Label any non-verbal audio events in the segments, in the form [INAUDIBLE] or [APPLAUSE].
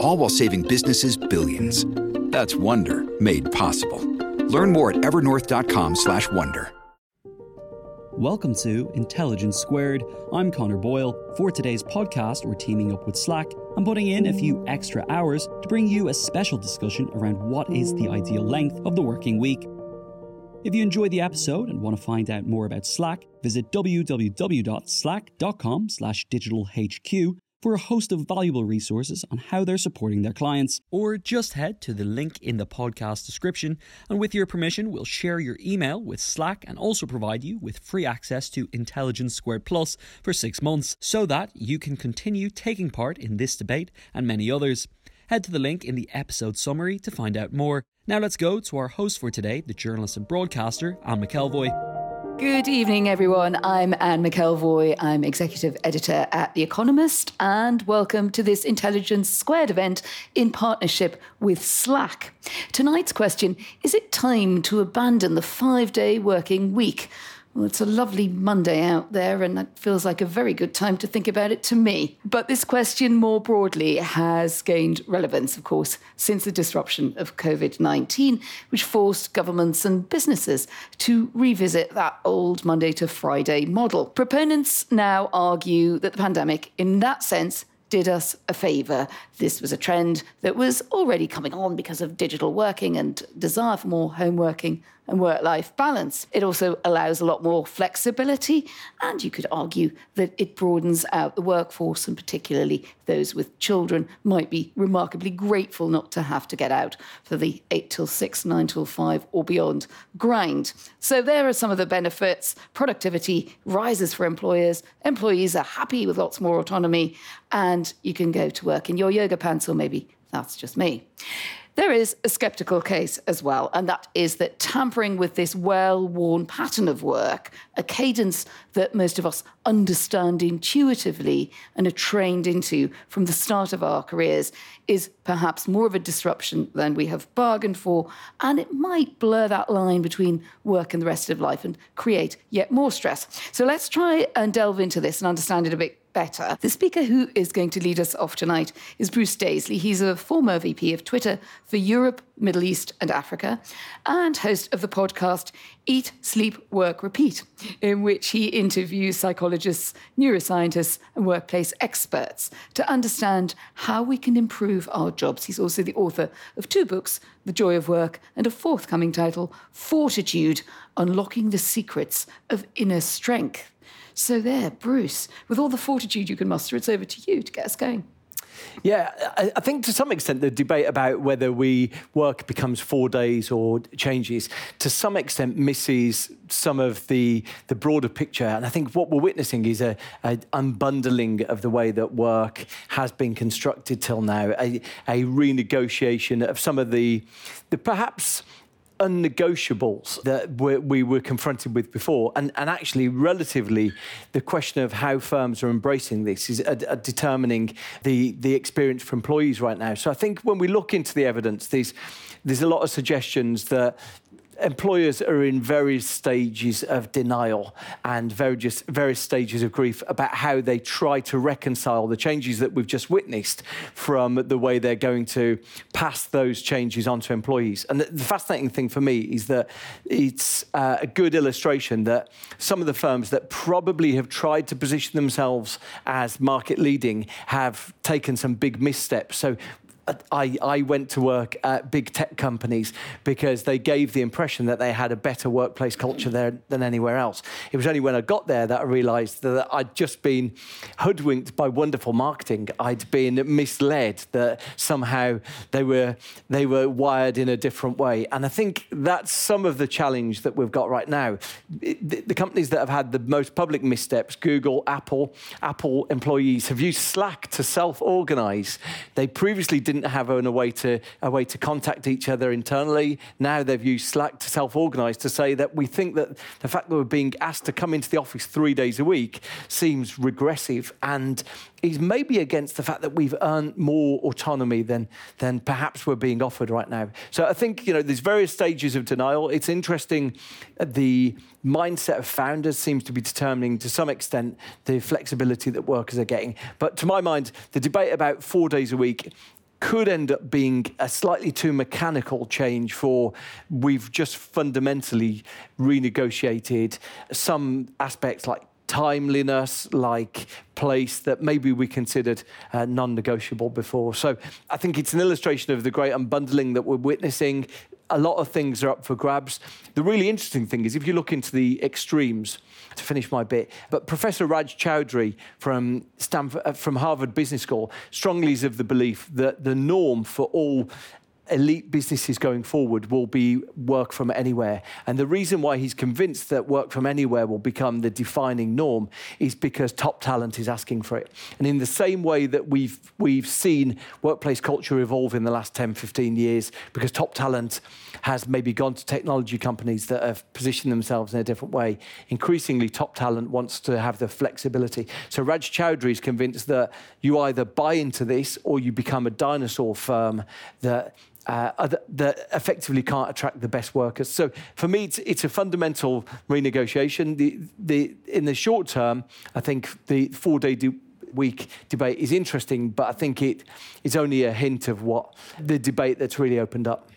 All while saving businesses billions. That's Wonder made possible. Learn more at evernorth.com/wonder. Welcome to Intelligence Squared. I'm Connor Boyle. For today's podcast, we're teaming up with Slack and putting in a few extra hours to bring you a special discussion around what is the ideal length of the working week. If you enjoyed the episode and want to find out more about Slack, visit www.slack.com/digitalhq for a host of valuable resources on how they're supporting their clients. Or just head to the link in the podcast description, and with your permission, we'll share your email with Slack and also provide you with free access to Intelligence Squared Plus for six months so that you can continue taking part in this debate and many others. Head to the link in the episode summary to find out more. Now let's go to our host for today, the journalist and broadcaster, Anne McElvoy. Good evening, everyone. I'm Anne McElvoy. I'm executive editor at The Economist, and welcome to this Intelligence Squared event in partnership with Slack. Tonight's question Is it time to abandon the five day working week? Well, it's a lovely Monday out there, and that feels like a very good time to think about it to me. But this question more broadly has gained relevance, of course, since the disruption of COVID 19, which forced governments and businesses to revisit that old Monday to Friday model. Proponents now argue that the pandemic, in that sense, did us a favour. This was a trend that was already coming on because of digital working and desire for more home working and work life balance. It also allows a lot more flexibility, and you could argue that it broadens out the workforce, and particularly those with children might be remarkably grateful not to have to get out for the 8 till 6, 9 till 5, or beyond grind. So, there are some of the benefits. Productivity rises for employers, employees are happy with lots more autonomy, and you can go to work in your yoga pants, or maybe that's just me. There is a skeptical case as well, and that is that tampering with this well worn pattern of work, a cadence that most of us understand intuitively and are trained into from the start of our careers, is perhaps more of a disruption than we have bargained for, and it might blur that line between work and the rest of life and create yet more stress. So let's try and delve into this and understand it a bit better. The speaker who is going to lead us off tonight is Bruce Daisley. He's a former VP of Twitter for Europe, Middle East, and Africa, and host of the podcast Eat, Sleep, Work, Repeat, in which he interviews psychologists, neuroscientists, and workplace experts to understand how we can improve our jobs. He's also the author of two books, The Joy of Work, and a forthcoming title, Fortitude Unlocking the Secrets of Inner Strength. So, there, Bruce, with all the fortitude you can muster, it's over to you to get us going. Yeah, I, think to some extent the debate about whether we work becomes four days or changes to some extent misses some of the the broader picture. And I think what we're witnessing is a, a unbundling of the way that work has been constructed till now, a, a renegotiation of some of the the perhaps unnegotiables that we were confronted with before. And, and actually, relatively, the question of how firms are embracing this is uh, a, a uh, determining the, the experience for employees right now. So I think when we look into the evidence, there's, there's a lot of suggestions that employers are in various stages of denial and various, various stages of grief about how they try to reconcile the changes that we've just witnessed from the way they're going to pass those changes on to employees. And the fascinating thing for me is that it's uh, a good illustration that some of the firms that probably have tried to position themselves as market leading have taken some big missteps. So I, I went to work at big tech companies because they gave the impression that they had a better workplace culture there than anywhere else. It was only when I got there that I realized that I'd just been hoodwinked by wonderful marketing. I'd been misled that somehow they were, they were wired in a different way. And I think that's some of the challenge that we've got right now. The, the companies that have had the most public missteps, Google, Apple, Apple employees have used Slack to self-organize. They previously didn't have a way to a way to contact each other internally. Now they've used Slack to self-organize to say that we think that the fact that we're being asked to come into the office three days a week seems regressive and is maybe against the fact that we've earned more autonomy than than perhaps we're being offered right now. So I think you know there's various stages of denial. It's interesting uh, the mindset of founders seems to be determining to some extent the flexibility that workers are getting. But to my mind, the debate about four days a week could end up being a slightly too mechanical change for we've just fundamentally renegotiated some aspects like timeliness, like place that maybe we considered uh, non negotiable before. So I think it's an illustration of the great unbundling that we're witnessing. A lot of things are up for grabs. The really interesting thing is if you look into the extremes, to finish my bit, but Professor Raj Choudhury from, Stanford, uh, from Harvard Business School strongly is of the belief that the norm for all elite businesses going forward will be work from anywhere. And the reason why he's convinced that work from anywhere will become the defining norm is because top talent is asking for it. And in the same way that we've, we've seen workplace culture evolve in the last 10, 15 years, because top talent has maybe gone to technology companies that have positioned themselves in a different way, increasingly top talent wants to have the flexibility. So Raj Choudhury is convinced that you either buy into this or you become a dinosaur firm that uh, that effectively can't attract the best workers. So for me, it's, it's a fundamental renegotiation. The, the, in the short term, I think the four-day week debate is interesting, but I think it is only a hint of what the debate that's really opened up.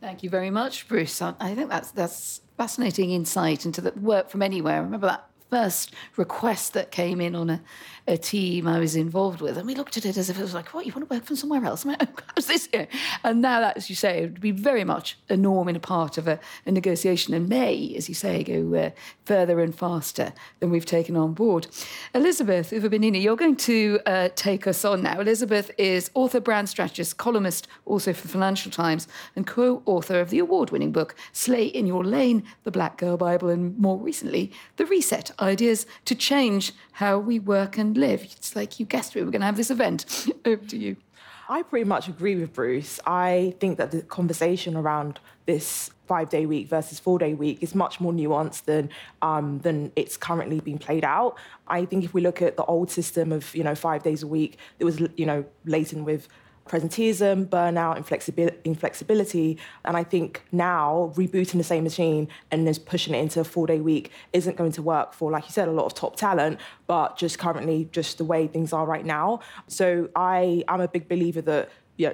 Thank you very much, Bruce. I think that's that's fascinating insight into the work from anywhere. Remember that first request that came in on a, a team I was involved with, and we looked at it as if it was like, "What you want to work from somewhere else?" I'm like, oh, "How's this here?" And now that, as you say, it would be very much a norm in a part of a, a negotiation, and may, as you say, go uh, further and faster than we've taken on board. Elizabeth Uviebinené, you're going to uh, take us on now. Elizabeth is author, brand strategist, columnist, also for Financial Times, and co-author of the award-winning book "Slay in Your Lane: The Black Girl Bible," and more recently, "The Reset." Ideas to change how we work and live. It's like you guessed we were going to have this event. [LAUGHS] Over to you. I pretty much agree with Bruce. I think that the conversation around this five day week versus four day week is much more nuanced than um, than it's currently being played out. I think if we look at the old system of you know five days a week, it was you know laden with presenteeism, burnout, inflexibility. And I think now rebooting the same machine and just pushing it into a four day week isn't going to work for, like you said, a lot of top talent, but just currently just the way things are right now. So I am a big believer that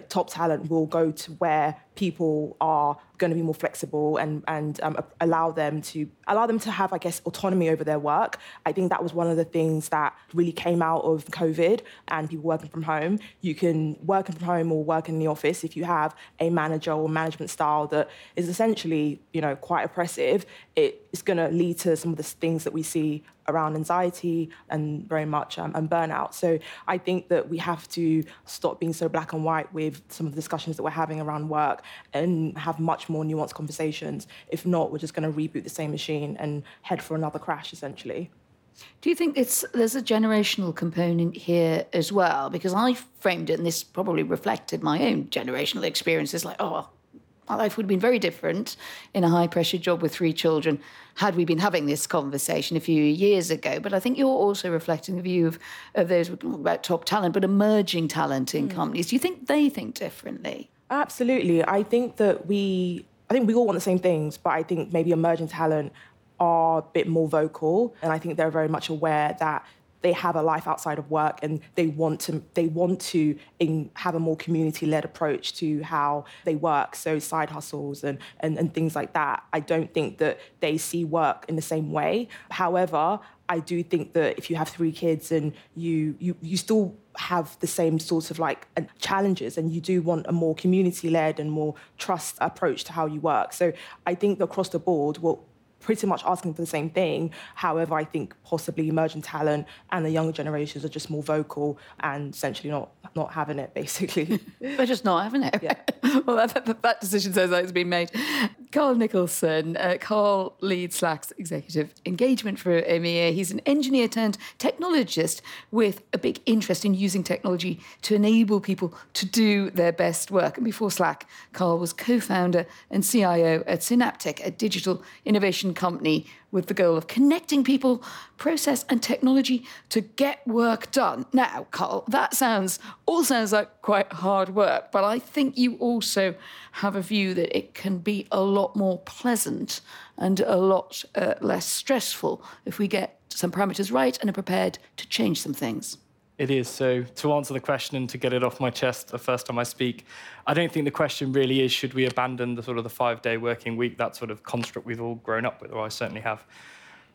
top talent will go to where people are going to be more flexible and and um, allow them to allow them to have, I guess, autonomy over their work. I think that was one of the things that really came out of COVID and people working from home. You can work from home or work in the office if you have a manager or management style that is essentially, you know, quite oppressive. It's going to lead to some of the things that we see around anxiety and very much um, and burnout. So I think that we have to stop being so black and white with some of the discussions that we're having around work and have much more nuanced conversations. If not, we're just going to reboot the same machine and head for another crash, essentially. Do you think it's there's a generational component here as well? Because I framed it, and this probably reflected my own generational experiences. Like, oh, my life would have been very different in a high pressure job with three children had we been having this conversation a few years ago. But I think you're also reflecting the view of, of those about top talent, but emerging talent in mm. companies. Do you think they think differently? Absolutely. I think that we, I think we all want the same things, but I think maybe emerging talent are a bit more vocal. And I think they're very much aware that they have a life outside of work and they want to they want to in, have a more community-led approach to how they work so side hustles and, and and things like that i don't think that they see work in the same way however i do think that if you have three kids and you you you still have the same sorts of like uh, challenges and you do want a more community led and more trust approach to how you work. So i think across the board what pretty much asking for the same thing. However, I think possibly emerging talent and the younger generations are just more vocal and essentially not not having it, [LAUGHS] basically. They're just not having it. Yeah. [LAUGHS] well, that, that, that, decision says that it's been made. Karl Nicholson. Uh, Karl leads Slack's executive engagement for EMEA. He's an engineer turned technologist with a big interest in using technology to enable people to do their best work. And before Slack, Karl was co founder and CIO at Synaptic, a digital innovation company with the goal of connecting people, process, and technology to get work done. Now, Karl, that sounds all sounds like quite hard work, but I think you also have a view that it can be a lot more pleasant and a lot uh, less stressful if we get some parameters right and are prepared to change some things. It is. So, to answer the question and to get it off my chest the first time I speak, I don't think the question really is should we abandon the sort of the five day working week, that sort of construct we've all grown up with, or I certainly have.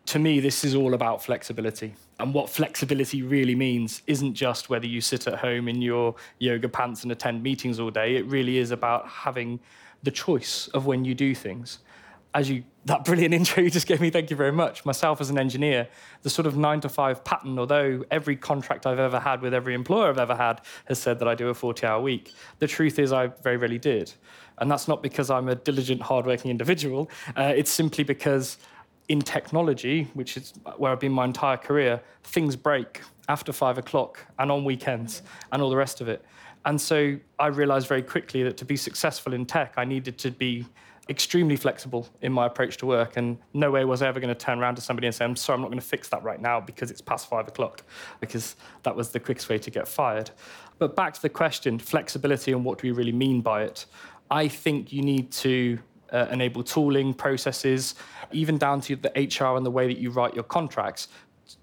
To me, this is all about flexibility. And what flexibility really means isn't just whether you sit at home in your yoga pants and attend meetings all day. It really is about having the choice of when you do things as you that brilliant [LAUGHS] intro you just gave me, thank you very much. Myself as an engineer, the sort of nine to five pattern, although every contract I've ever had with every employer I've ever had has said that I do a 40 hour week, the truth is I very rarely did. And that's not because I'm a diligent, hardworking individual. Uh, it's simply because in technology, which is where I've been my entire career, things break after five o'clock and on weekends and all the rest of it. And so I realized very quickly that to be successful in tech, I needed to be extremely flexible in my approach to work, and no way was I ever going to turn around to somebody and say, I'm sorry, I'm not going to fix that right now because it's past five o'clock, because that was the quickest way to get fired. But back to the question flexibility and what do we really mean by it? I think you need to uh, enable tooling, processes, even down to the HR and the way that you write your contracts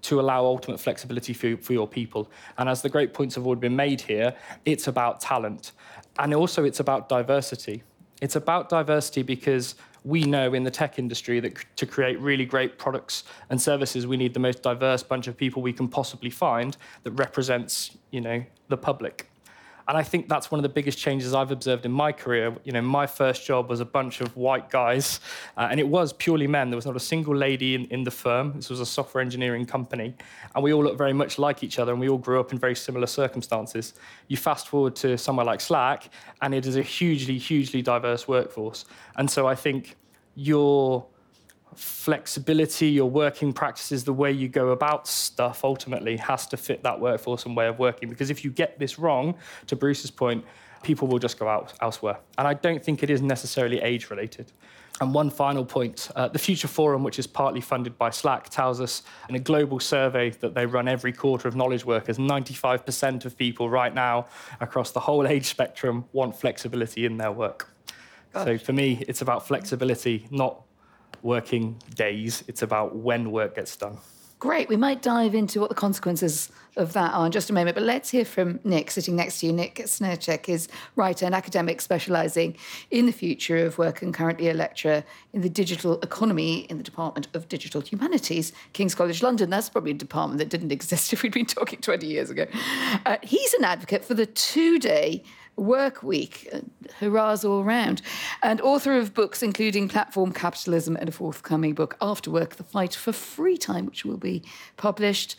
to allow ultimate flexibility for, for your people. And as the great points have already been made here, it's about talent. And also, it's about diversity. It's about diversity because we know in the tech industry that to create really great products and services, we need the most diverse bunch of people we can possibly find that represents, you know, the public. And I think that's one of the biggest changes I've observed in my career. You know, my first job was a bunch of white guys, [LAUGHS] uh, and it was purely men. There was not a single lady in, in the firm. This was a software engineering company, and we all looked very much like each other, and we all grew up in very similar circumstances. You fast forward to somewhere like Slack, and it is a hugely, hugely diverse workforce. And so I think your flexibility, your working practices, the way you go about stuff ultimately has to fit that workforce and way of working. Because if you get this wrong, to Bruce's point, people will just go out elsewhere. And I don't think it is necessarily age related. And one final point uh, the Future Forum, which is partly funded by Slack, tells us in a global survey that they run every quarter of knowledge workers, 95% of people right now across the whole age spectrum want flexibility in their work. Gosh. So for me, it's about flexibility, not working days. It's about when work gets done. Great. We might dive into what the consequences of that are in just a moment, but let's hear from Nick sitting next to you. Nick Srnicek is writer and academic specialising in the future of work and currently a lecturer in the digital economy in the Department of Digital Humanities, King's College London. That's probably a department that didn't [LAUGHS] exist if we'd been talking 20 years ago. Uh, he's an advocate for the two day work week. Uh, hurrahs all round. And author of books including Platform Capitalism and a forthcoming book, After Work The Fight for Free Time, which will be published,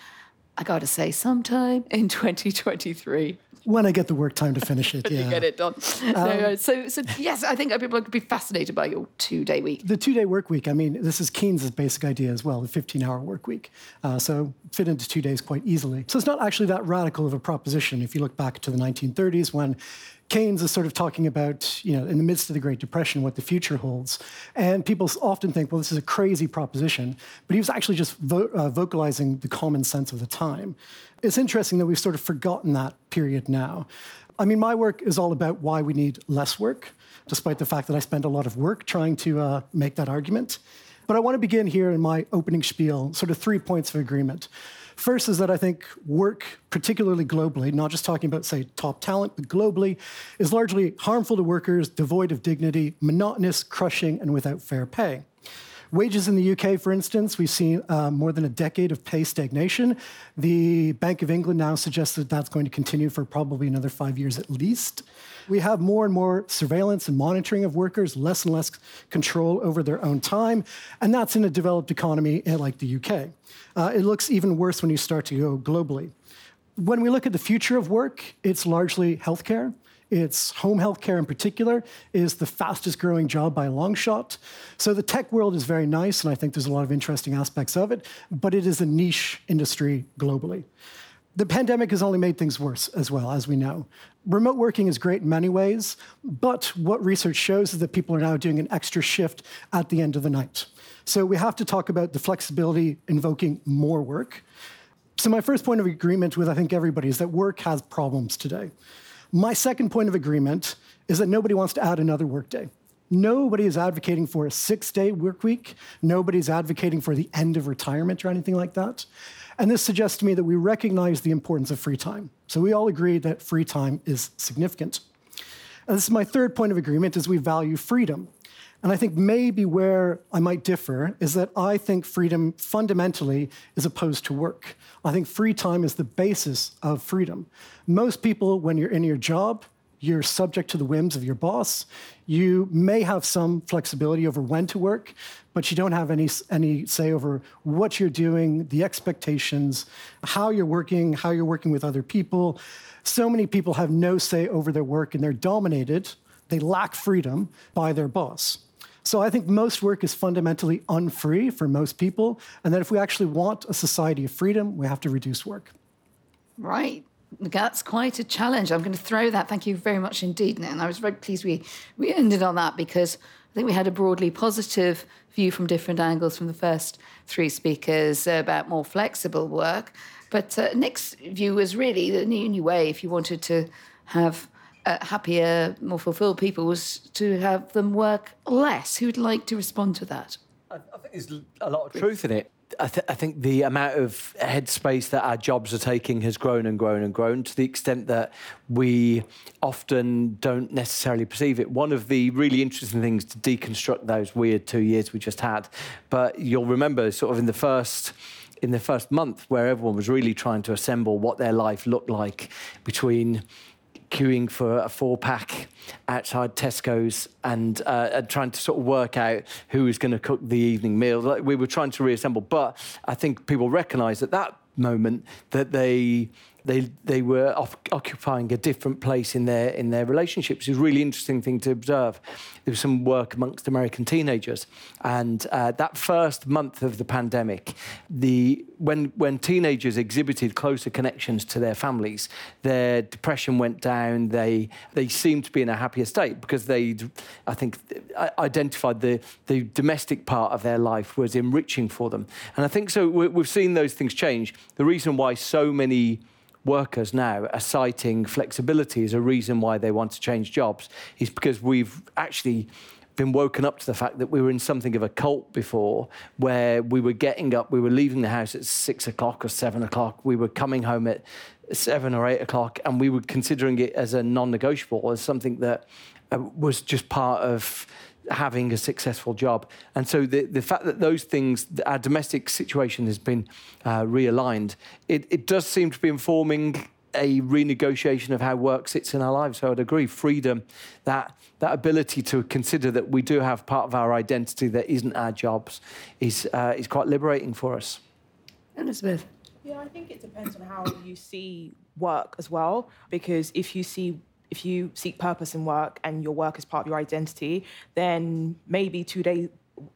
I gotta say, sometime in [LAUGHS] 2023 when I get the work time to finish it. [LAUGHS] yeah. you get it done. Um, no, so, so yes, I think people would be fascinated by your two-day week. The two-day work week. I mean, this is Keynes' basic idea as well, the 15-hour work week. Uh, so fit into two days quite easily. So it's not actually that radical of a proposition if you look back to the 1930s when Keynes is sort of talking about, you know, in the midst of the Great Depression, what the future holds. And people often think, well, this is a crazy proposition, but he was actually just vo- uh, vocalizing the common sense of the time. It's interesting that we've sort of forgotten that period now. I mean, my work is all about why we need less work, despite the fact that I spend a lot of work trying to uh, make that argument. But I want to begin here in my opening spiel, sort of three points of agreement. First is that I think work, particularly globally, not just talking about, say, top talent, but globally, is largely harmful to workers, devoid of dignity, monotonous, crushing, and without fair pay. Wages in the UK, for instance, we've seen uh, more than a decade of pay stagnation. The Bank of England now suggests that that's going to continue for probably another five years at least. We have more and more surveillance and monitoring of workers, less and less control over their own time, and that's in a developed economy eh, like the UK. Uh, it looks even worse when you start to go globally. When we look at the future of work, it's largely healthcare. It's home health care in particular is the fastest growing job by a long shot. So the tech world is very nice, and I think there's a lot of interesting aspects of it, but it is a niche industry globally. The pandemic has only made things worse as well, as we know. Remote working is great in many ways, but what research shows is that people are now doing an extra shift at the end of the night. So we have to talk about the flexibility invoking more work. So my first point of agreement with I think everybody is that work has problems today. My second point of agreement is that nobody wants to add another workday. Nobody is advocating for a six day work week. Nobody is advocating for the end of retirement or anything like that. And this suggests to me that we recognize the importance of free time. So we all agree that free time is significant. And this is my third point of agreement is we value freedom. And I think maybe where I might differ is that I think freedom fundamentally is opposed to work. I think free time is the basis of freedom. Most people, when you're in your job, you're subject to the whims of your boss. You may have some flexibility over when to work, but you don't have any, any say over what you're doing, the expectations, how you're working, how you're working with other people. So many people have no say over their work and they're dominated, they lack freedom by their boss. So I think most work is fundamentally unfree for most people, and that if we actually want a society of freedom, we have to reduce work. Right. That's quite a challenge. I'm going to throw that. Thank you very much indeed, And I was very pleased we, we ended on that because I think we had a broadly positive view from different angles from the first three speakers about more flexible work. But uh, Nick's view was really the only way if you wanted to have uh, happier, more fulfilled people was to have them work less. Who'd like to respond to that? I, I think there's a lot of truth in it. I, th- I, think the amount of headspace that our jobs are taking has grown and grown and grown to the extent that we often don't necessarily perceive it. One of the really interesting things to deconstruct those weird two years we just had, but you'll remember sort of in the first in the first month where everyone was really trying to assemble what their life looked like between queuing for a four pack outside Tesco's and, uh, trying to sort of work out who was going to cook the evening meal. Like we were trying to reassemble, but I think people recognise at that moment that they they they were off, occupying a different place in their in their relationships. It was a really interesting thing to observe. There was some work amongst American teenagers, and uh, that first month of the pandemic, the when when teenagers exhibited closer connections to their families, their depression went down. They they seemed to be in a happier state because they, I think, identified the the domestic part of their life was enriching for them. And I think so. We've seen those things change. The reason why so many workers now are citing flexibility as a reason why they want to change jobs is because we've actually been woken up to the fact that we were in something of a cult before where we were getting up, we were leaving the house at six o'clock or seven o'clock, we were coming home at seven or eight o'clock, and we were considering it as a non negotiable, as something that uh, was just part of having a successful job. And so the, the fact that those things, our domestic situation has been uh, realigned, it, it does seem to be informing a renegotiation of how work sits in our lives. So I'd agree, freedom, that that ability to consider that we do have part of our identity that isn't our jobs, is uh, is quite liberating for us. Elizabeth. Yeah, I think it depends on how you see work as well. Because if you see if you seek purpose in work and your work is part of your identity, then maybe two days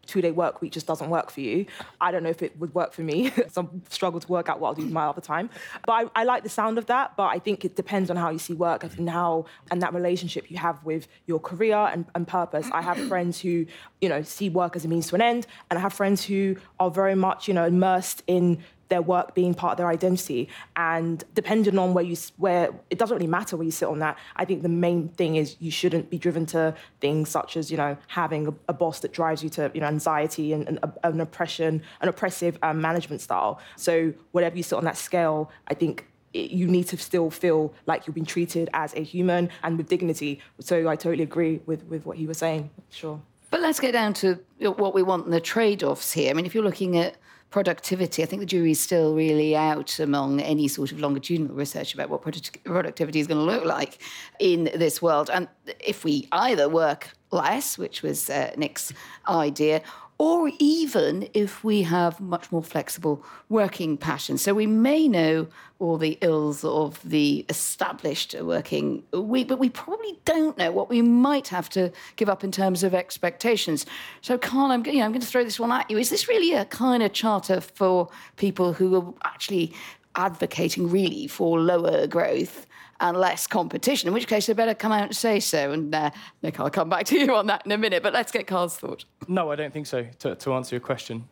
two day work week just doesn't work for you. I don't know if it would work for me. [LAUGHS] Some struggle to work out what I'll do with my other time. But I, I, like the sound of that. But I think it depends on how you see work and how and that relationship you have with your career and, and purpose. I have friends who, you know, see work as a means to an end, and I have friends who are very much, you know, immersed in their work being part of their identity. And depending on where you where it doesn't really matter where you sit on that. I think the main thing is you shouldn't be driven to things such as you know having a, a boss that drives you to you know anxiety and, and an oppression, an oppressive um, management style. So whatever you sit on that scale, I think you need to still feel like you're being treated as a human and with dignity. So I totally agree with, with what he was saying. Sure. But let's get down to what we want and the trade offs here. I mean, if you're looking at productivity, I think the jury's still really out among any sort of longitudinal research about what product- productivity is going to look like in this world. And if we either work less, which was uh, Nick's idea, or even if we have much more flexible working patterns. So we may know all the ills of the established working week, but we probably don't know what we might have to give up in terms of expectations. So, Karl, I'm, you know, I'm going to throw this one at you. Is this really a kind of charter for people who are actually advocating really for lower growth and less competition, in which case they better come out and say so. And uh, Nick, I'll come back to you on that in a minute, but let's get Carl's thought. No, I don't think so, to, to answer your question.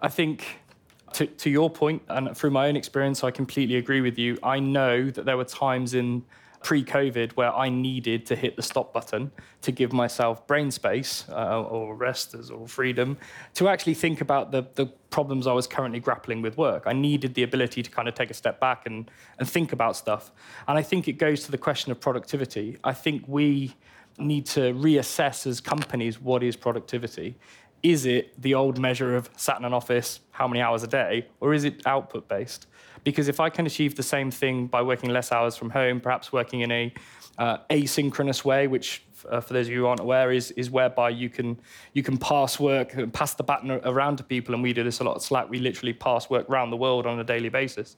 I think, to, to your point, and through my own experience, I completely agree with you. I know that there were times in pre COVID where I needed to hit the stop button to give myself brain space uh, or rest or freedom to actually think about the, the problems I was currently grappling with work. I needed the ability to kind of take a step back and, and think about stuff. And I think it goes to the question of productivity. I think we need to reassess as companies what is productivity. Is it the old measure of sat in an office, how many hours a day, or is it output based? Because if I can achieve the same thing by working less hours from home, perhaps working in a uh, asynchronous way, which uh, for those of you who aren't aware, is is whereby you can you can pass work, pass the baton around to people, and we do this a lot at Slack. We literally pass work around the world on a daily basis.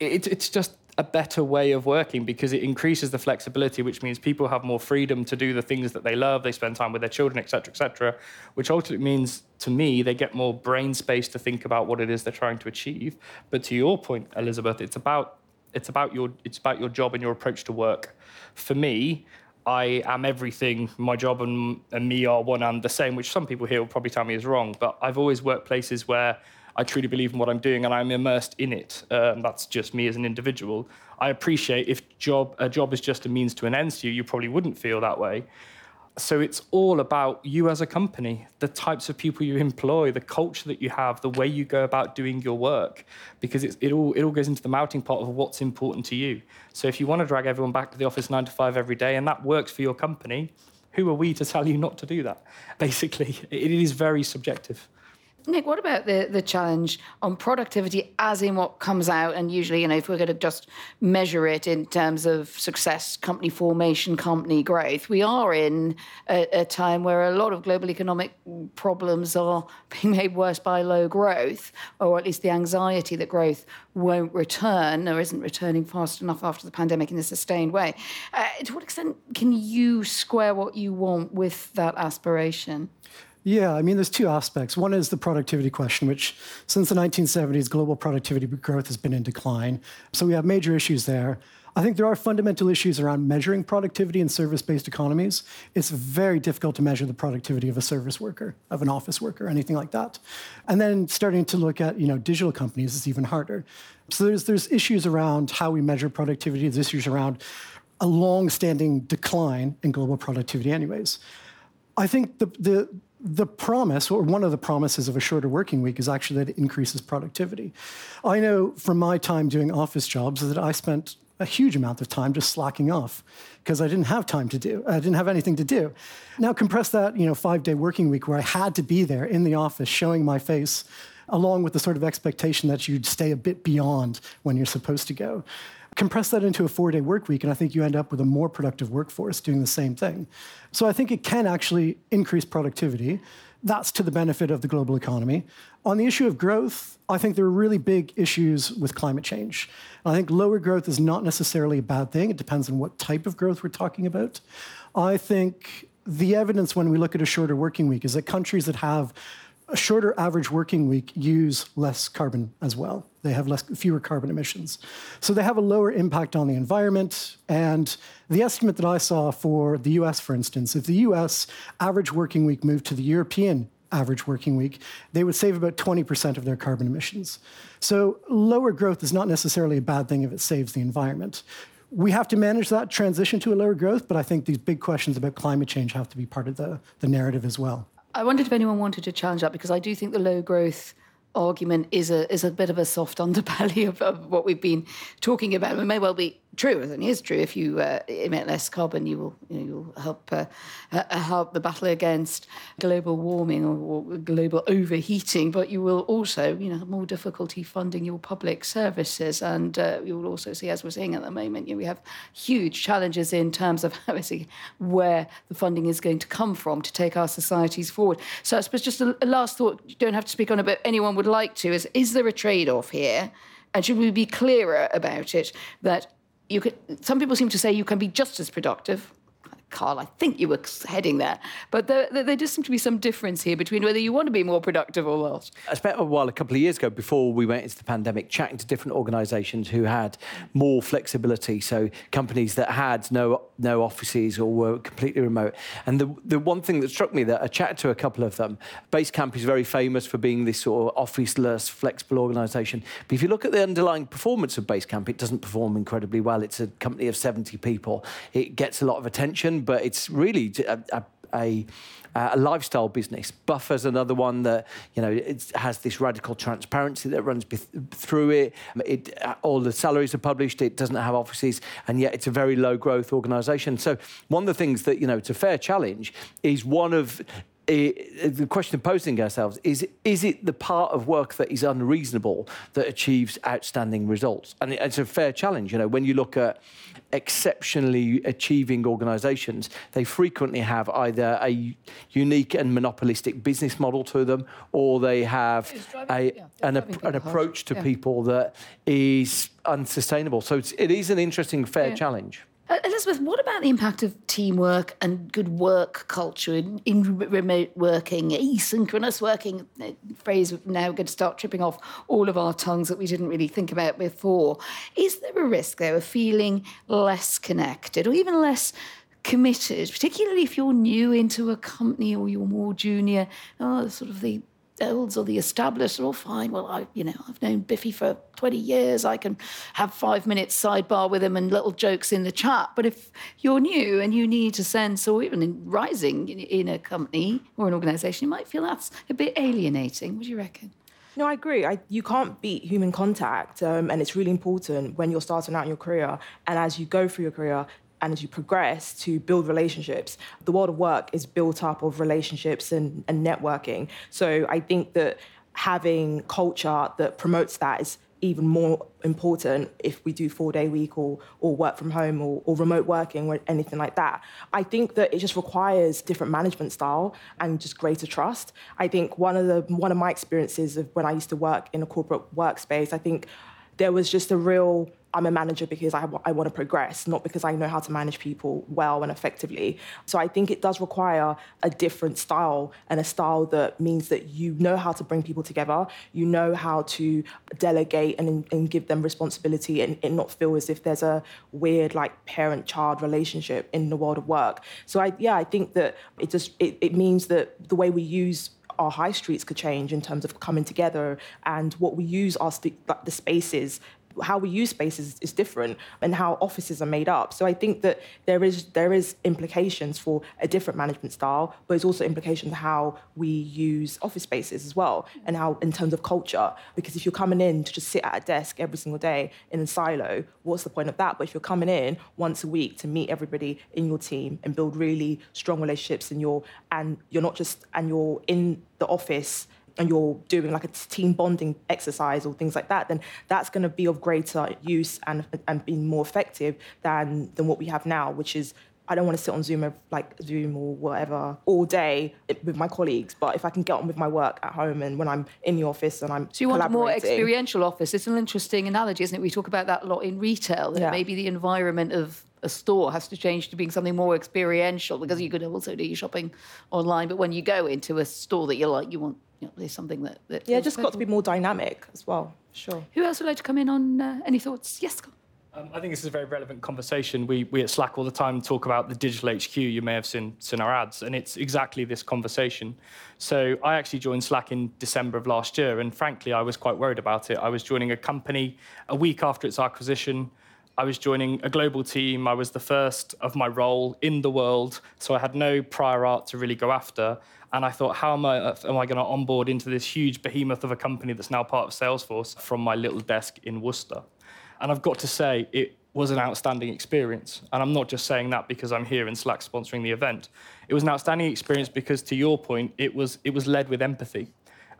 It, it's just a better way of working because it increases the flexibility, which means people have more freedom to do the things that they love. They spend time with their children, etc., etc., which ultimately means to me they get more brain space to think about what it is they're trying to achieve. But to your point, Elizabeth, it's about it's about your it's about your job and your approach to work. For me, I am everything. My job and, and me are one and the same, which some people here will probably tell me is wrong. But I've always worked places where I truly believe in what I'm doing and I'm immersed in it. Um, that's just me as an individual. I appreciate if job a job is just a means to an end to you, you probably wouldn't feel that way. So it's all about you as a company, the types of people you employ, the culture that you have, the way you go about doing your work, because it all it all goes into the melting pot of what's important to you. So if you want to drag everyone back to the office nine to five every day, and that works for your company, who are we to tell you not to do that? Basically, [LAUGHS] it is very subjective. Nick, what about the, the challenge on productivity as in what comes out? And usually, you know, if we're going to just measure it in terms of success, company formation, company growth, we are in a, a time where a lot of global economic problems are [LAUGHS] being made worse by low growth, or at least the anxiety that growth won't return or isn't returning fast enough after the pandemic in a sustained way. Uh, to what extent can you square what you want with that aspiration? Yeah, I mean, there's two aspects. One is the productivity question, which since the 1970s, global productivity growth has been in decline. So we have major issues there. I think there are fundamental issues around measuring productivity in service based economies. It's very difficult to measure the productivity of a service worker, of an office worker, anything like that. And then starting to look at you know, digital companies is even harder. So there's, there's issues around how we measure productivity, there's issues around a long standing decline in global productivity, anyways. I think the, the, the promise, or one of the promises of a shorter working week, is actually that it increases productivity. I know from my time doing office jobs that I spent a huge amount of time just slacking off because I didn't have time to do. I didn't have anything to do. Now compress that, you know, five-day working week where I had to be there in the office showing my face along with the sort of expectation that you'd stay a bit beyond when you're supposed to go. Compress that into a four day work week, and I think you end up with a more productive workforce doing the same thing. So I think it can actually increase productivity. That's to the benefit of the global economy. On the issue of growth, I think there are really big issues with climate change. I think lower growth is not necessarily a bad thing. It depends on what type of growth we're talking about. I think the evidence when we look at a shorter working week is that countries that have a shorter average working week use less carbon as well. They have less, fewer carbon emissions. So they have a lower impact on the environment. And the estimate that I saw for the US, for instance, if the US average working week moved to the European average working week, they would save about 20% of their carbon emissions. So lower growth is not necessarily a bad thing if it saves the environment. We have to manage that transition to a lower growth, but I think these big questions about climate change have to be part of the, the narrative as well. I wondered if anyone wanted to challenge that because I do think the low growth argument is a is a bit of a soft [LAUGHS] underbelly of, of what we've been talking about. It may well be true, and it is true. If you uh, emit less carbon, you will you you'll help uh, uh, help the battle against global warming or, or, global overheating. But you will also you know have more difficulty funding your public services, and uh, you will also see, as we're seeing at the moment, you know, we have huge challenges in terms of [LAUGHS] obviously where the funding is going to come from to take our societies forward. So I suppose just a, a last thought. You don't have to speak on it, but anyone would like to. Is is there a trade off here? And should we be clearer about it that you could, some people seem to say you can be just as productive Karl, I think you were heading there. But there, there, does seem to be some difference here between whether you want to be more productive or not. I spent a while, a couple of years ago, before we went into the pandemic, chatting to different organisations who had more flexibility. So companies that had no no offices or were completely remote. And the the one thing that struck me that I chatted to a couple of them. Basecamp is very famous for being this sort of officeless, flexible organisation. But if you look at the underlying performance of Basecamp, it doesn't perform incredibly well. It's a company of 70 people. It gets a lot of attention but it's really a, a, a a lifestyle business. Buffer's another one that you know it has this radical transparency that runs through it. It uh, all the salaries are published. It doesn't have offices, and yet it's a very low growth organisation. So one of the things that you know it's a fair challenge is one of it, the question of posing ourselves is is it the part of work that is unreasonable that achieves outstanding results and it's a fair challenge you know when you look at exceptionally achieving organizations they frequently have either a unique and monopolistic business model to them or they have a, yeah, an, an approach to yeah. people that is unsustainable so it's, it is an interesting fair yeah. challenge Uh, Elizabeth, what about the impact of teamwork and good work culture in, remote working, asynchronous working? A phrase now going to start tripping off all of our tongues that we didn't really think about before. Is there a risk, though, of feeling less connected or even less committed, particularly if you're new into a company or you're more junior? Oh, sort of the olds or the established are all fine. Well, I, you know, I've known Biffy for 20 years. I can have five minutes sidebar with him and little jokes in the chat. But if you're new and you need a sense, or even in rising in, in a company or an organisation, you might feel that's a bit alienating. What do you reckon? No, I agree. I, you can't beat human contact, um, and it's really important when you're starting out in your career. And as you go through your career, and as you progress to build relationships, the world of work is built up of relationships and, and networking. So I think that having culture that promotes that is even more important if we do four day week or or work from home or, or remote working or anything like that. I think that it just requires different management style and just greater trust. I think one of the one of my experiences of when I used to work in a corporate workspace, I think there was just a real I'm a manager because I, I want to progress, not because I know how to manage people well and effectively. So I think it does require a different style and a style that means that you know how to bring people together, you know how to delegate and, and give them responsibility and, and not feel as if there's a weird like parent-child relationship in the world of work. So I yeah, I think that it just it, it means that the way we use our high streets could change in terms of coming together and what we use our st- the spaces how we use spaces is different and how offices are made up. So I think that there is there is implications for a different management style, but it's also implications how we use office spaces as well and how in terms of culture. Because if you're coming in to just sit at a desk every single day in a silo, what's the point of that? But if you're coming in once a week to meet everybody in your team and build really strong relationships and you're and you're not just and you're in the office and you're doing like a team bonding exercise or things like that, then that's going to be of greater use and and be more effective than than what we have now, which is I don't want to sit on Zoom like Zoom or whatever all day with my colleagues. But if I can get on with my work at home and when I'm in the office and I'm so you want a more experiential office. It's an interesting analogy, isn't it? We talk about that a lot in retail. That yeah. maybe the environment of a store has to change to being something more experiential because you could also do your shopping online. But when you go into a store that you like, you want you know, there's something that, that yeah, just got to be more dynamic as well. Sure. Who else would like to come in on uh, any thoughts? Yes. Um, I think this is a very relevant conversation. We, we at Slack all the time talk about the digital HQ. You may have seen, seen our ads, and it's exactly this conversation. So I actually joined Slack in December of last year, and frankly, I was quite worried about it. I was joining a company a week after its acquisition. I was joining a global team. I was the first of my role in the world, so I had no prior art to really go after. And I thought, how am I, am I going to onboard into this huge behemoth of a company that's now part of Salesforce from my little desk in Worcester? And I've got to say, it was an outstanding experience. And I'm not just saying that because I'm here in Slack sponsoring the event. It was an outstanding experience because, to your point, it was, it was led with empathy.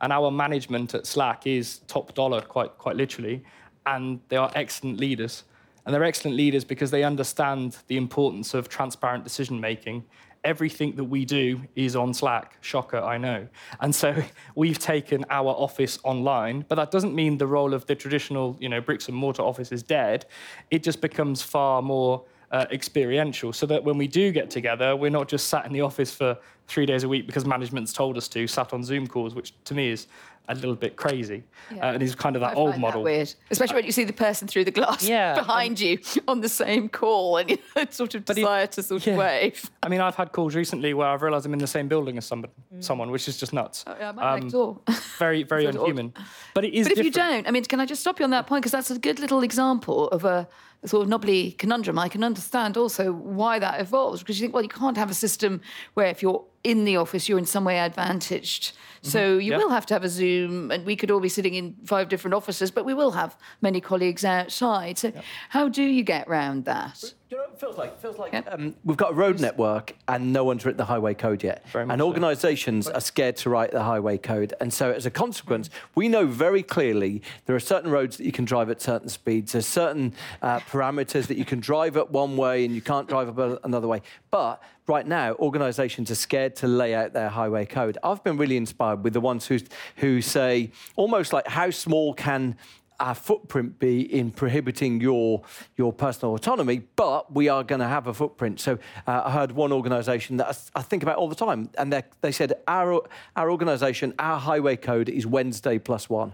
And our management at Slack is top dollar, quite, quite literally. And they are excellent leaders. And they're excellent leaders because they understand the importance of transparent decision making everything that we do is on Slack. Shocker, I know. And so [LAUGHS] we've taken our office online, but that doesn't mean the role of the traditional, you know, bricks and mortar office is dead. It just becomes far more uh, experiential so that when we do get together, we're not just sat in the office for three days a week because management's told us to, sat on Zoom calls, which to me is a little bit crazy. Yeah. Uh, and he's kind of that I old model. That weird, especially when you see the person through the glass yeah, [LAUGHS] behind you on the same call and you know, [LAUGHS] sort of desire he, to sort yeah. of wave. I mean, I've had calls recently where I've realised I'm in the same building as somebody, mm. someone, which is just nuts. Oh, yeah, um, [LAUGHS] very, very unhuman. But it is. But if different. you don't, I mean, can I just stop you on that point because that's a good little example of a sort of knobbly conundrum. I can understand also why that evolves because you think, well, you can't have a system where if you're in the office, you're in some way advantaged. Mm-hmm. So you will have to have a Zoom, and we could all be sitting in five different offices, but we will have many colleagues outside. So, how do you get around that? You know, it feels like feels like um, we've got a road network and no one's written the highway code yet, and organisations so. are scared to write the highway code, and so as a consequence, we know very clearly there are certain roads that you can drive at certain speeds, there's certain uh, parameters that you can drive at one way and you can't drive up another way. But right now, organisations are scared to lay out their highway code. I've been really inspired with the ones who who say almost like how small can our footprint be in prohibiting your your personal autonomy, but we are going to have a footprint. So uh, I heard one organisation that I, I, think about all the time, and they said our our organisation, our highway code is Wednesday plus one,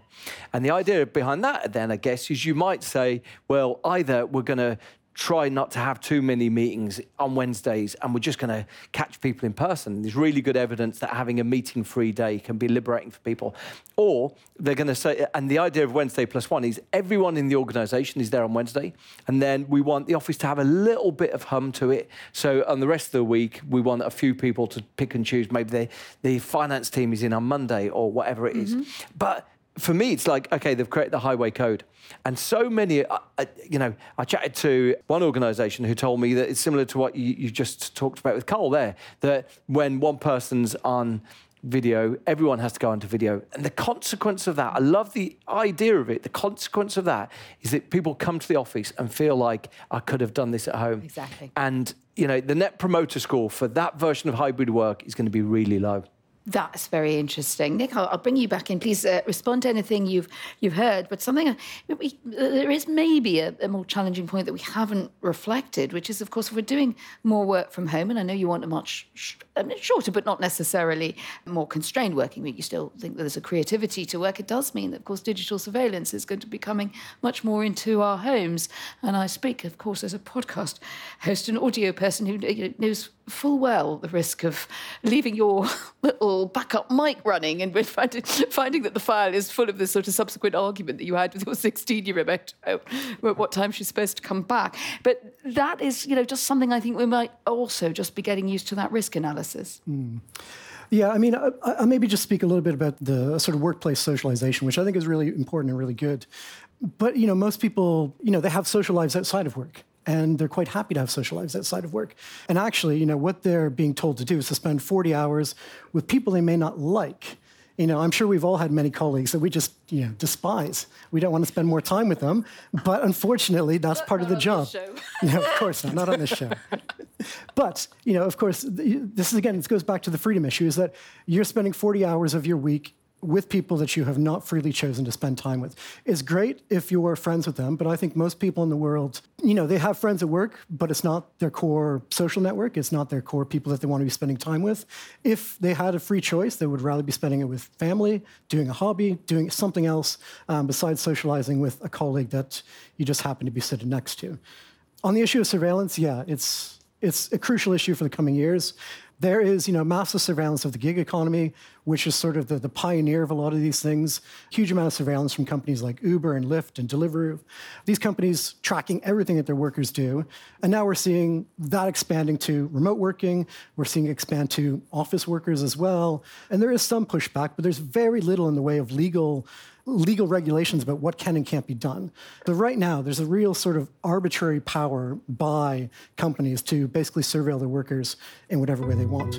and the idea behind that, then I guess, is you might say, well, either we're going to try not to have too many meetings on Wednesdays and we're just going to catch people in person. There's really good evidence that having a meeting free day can be liberating for people. Or they're going to say, and the idea of Wednesday plus one is everyone in the organization is there on Wednesday. And then we want the office to have a little bit of hum to it. So on the rest of the week, we want a few people to pick and choose. Maybe the, the finance team is in on Monday or whatever it is. Mm-hmm. But for me, it's like, okay, they've created the highway code. And so many, uh, uh, you know, I chatted to one organization who told me that it's similar to what you, you just talked about with Karl there, that when one person's on video, everyone has to go onto video. And the consequence of that, I love the idea of it. The consequence of that is that people come to the office and feel like I could have done this at home. Exactly. And, you know, the net promoter score for that version of hybrid work is going to be really low. That's very interesting, Nick. I'll, I'll bring you back in. Please uh, respond to anything you've you've heard. But something uh, we, uh, there is maybe a, a, more challenging point that we haven't reflected, which is, of course, if we're doing more work from home, and I know you want a much sh- shorter, but not necessarily more constrained working week. You still think that there's a creativity to work. It does mean that, of course, digital surveillance is going to be coming much more into our homes. And I speak, of course, as a podcast host and audio person who knows full well the risk of leaving your [LAUGHS] little backup mic running and finding, finding that the file is full of this sort of subsequent argument that you had with your [LAUGHS] 16 year old about what time she's supposed to come back. But that is, you know, just something I think we might also just be getting used to that risk analysis. Mm. Yeah, I mean, I, I maybe just speak a little bit about the sort of workplace socialization, which I think is really important and really good. But you know, most people, you know, they have social lives outside of work and they're quite happy to have social lives outside of work. And actually, you know, what they're being told to do is to spend 40 hours with people they may not like. You know, I'm sure we've all had many colleagues that we just, you know, despise. We don't want to spend more time with them, but unfortunately, that's part of the job. no, [LAUGHS] of course not, not on this show. [LAUGHS] but, you know, of course, this is again, this goes back to the freedom issue is that you're spending 40 hours of your week with people that you have not freely chosen to spend time with. It's great if you're friends with them, but I think most people in the world, you know, they have friends at work, but it's not their core social network. It's not their core people that they want to be spending time with. If they had a free choice, they would rather be spending it with family, doing a hobby, doing something else um, besides socializing with a colleague that you just happen to be sitting next to. On the issue of surveillance, yeah, it's it's a crucial issue for the coming years. There is, you know, massive surveillance of the gig economy, which is sort of the, the pioneer of a lot of these things. Huge amount of surveillance from companies like Uber and Lyft and Deliveroo. These companies tracking everything that their workers do. And now we're seeing that expanding to remote working. We're seeing expand to office workers as well. And there is some pushback, but there's very little in the way of legal legal regulations about what can and can't be done. But right now, there's a real sort of arbitrary power by companies to basically surveil their workers in whatever way they want.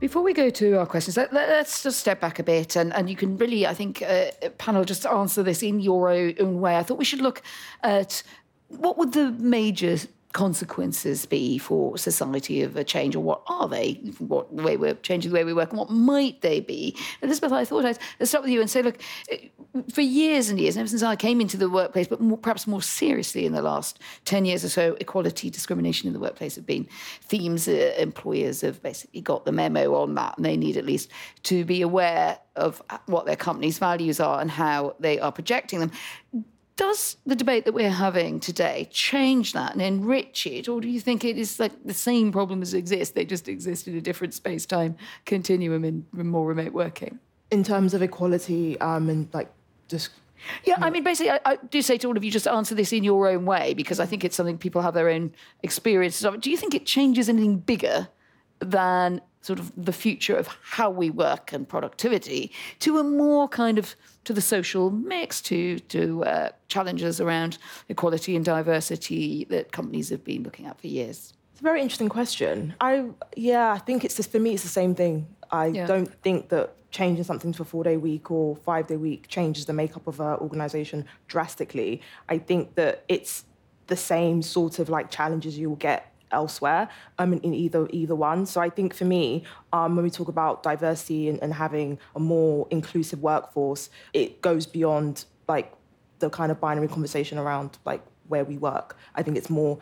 Before we go to our questions, let, us just step back a bit, and, and you can really, I think, uh, panel, just answer this in your own way. I thought we should look at what would the major consequences be for society of a change, or what are they? What the way we're changing the way we work, and what might they be? Elizabeth, I thought I'd start with you and say, look, for years and years, ever since I came into the workplace, but more, perhaps more seriously in the last 10 years or so, equality, discrimination in the workplace have been themes. Uh, employers have basically got the memo on that, and they need at least to be aware of what their company's values are and how they are projecting them. Does the debate that we're having today change that and enrich it, or do you think it is like the same problems exist? They just exist in a different space-time continuum in more remote working. In terms of equality um, and like just yeah, I mean, basically, I, I, do say to all of you, just answer this in your own way because I think it's something people have their own experiences of. Do you think it changes anything bigger than sort of the future of how we work and productivity to a more kind of to the social mix, to to uh, challenges around equality and diversity that companies have been looking at for years? It's a very interesting question. I yeah, I think it's just for me, it's the same thing. I yeah. don't think that changing something to a four day week or five day week changes the makeup of an organization drastically. I think that it's the same sort of like challenges you will get elsewhere um, in, either either one. So I think for me, um, when we talk about diversity and, and having a more inclusive workforce, it goes beyond like the kind of binary conversation around like where we work. I think it's more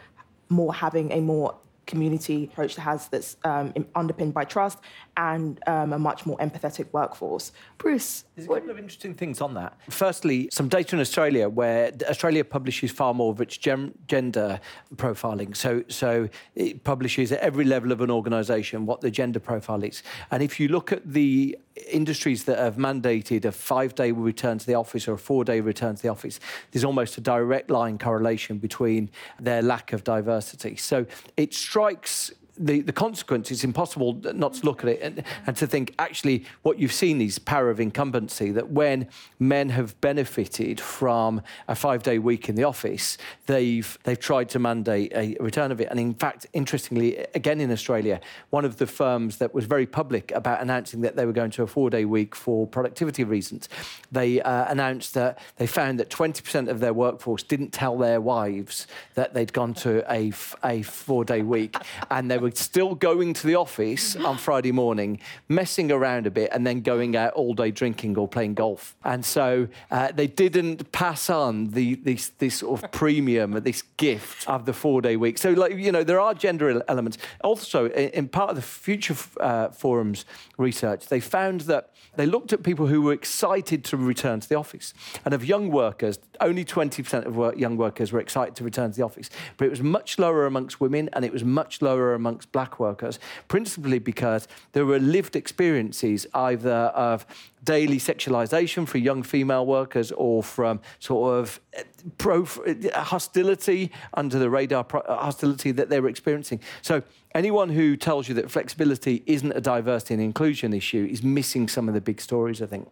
more having a more community approach that has that's um, underpinned by trust and um, a much more empathetic workforce. Bruce, there's a couple of interesting things on that. Firstly, some data in Australia where Australia publishes far more of its gem- gender profiling. So, so it publishes at every level of an organisation what the gender profile is. And if you look at the industries that have mandated a five-day return to the office or a four-day return to the office, there's almost a direct line correlation between their lack of diversity. So it strikes the, the consequence, it's impossible not to look at it and, and to think actually what you've seen is power of incumbency, that when men have benefited from a five day week in the office, they've, they've tried to mandate a return of it. And in fact, interestingly, again in Australia, one of the firms that was very public about announcing that they were going to a four day week for productivity reasons, they uh, announced that they found that 20% of their workforce didn't tell their wives that they'd gone to a, a four day week and they were were still going to the office on Friday morning, messing around a bit, and then going out all day drinking or playing golf. And so uh, they didn't pass on the, this, this sort of premium, this gift of the four day week. So, like, you know, there are gender elements. Also, in, part of the Future uh, Forum's research, they found that they looked at people who were excited to return to the office. And of young workers, only 20% of work, young workers were excited to return to the office. But it was much lower amongst women and it was much lower amongst amongst black workers, principally because there were lived experiences either of daily sexualization for young female workers or from sort of eh, pro eh, hostility under the radar uh, hostility that they were experiencing. So anyone who tells you that flexibility isn't a diversity and inclusion issue is missing some of the big stories, I think.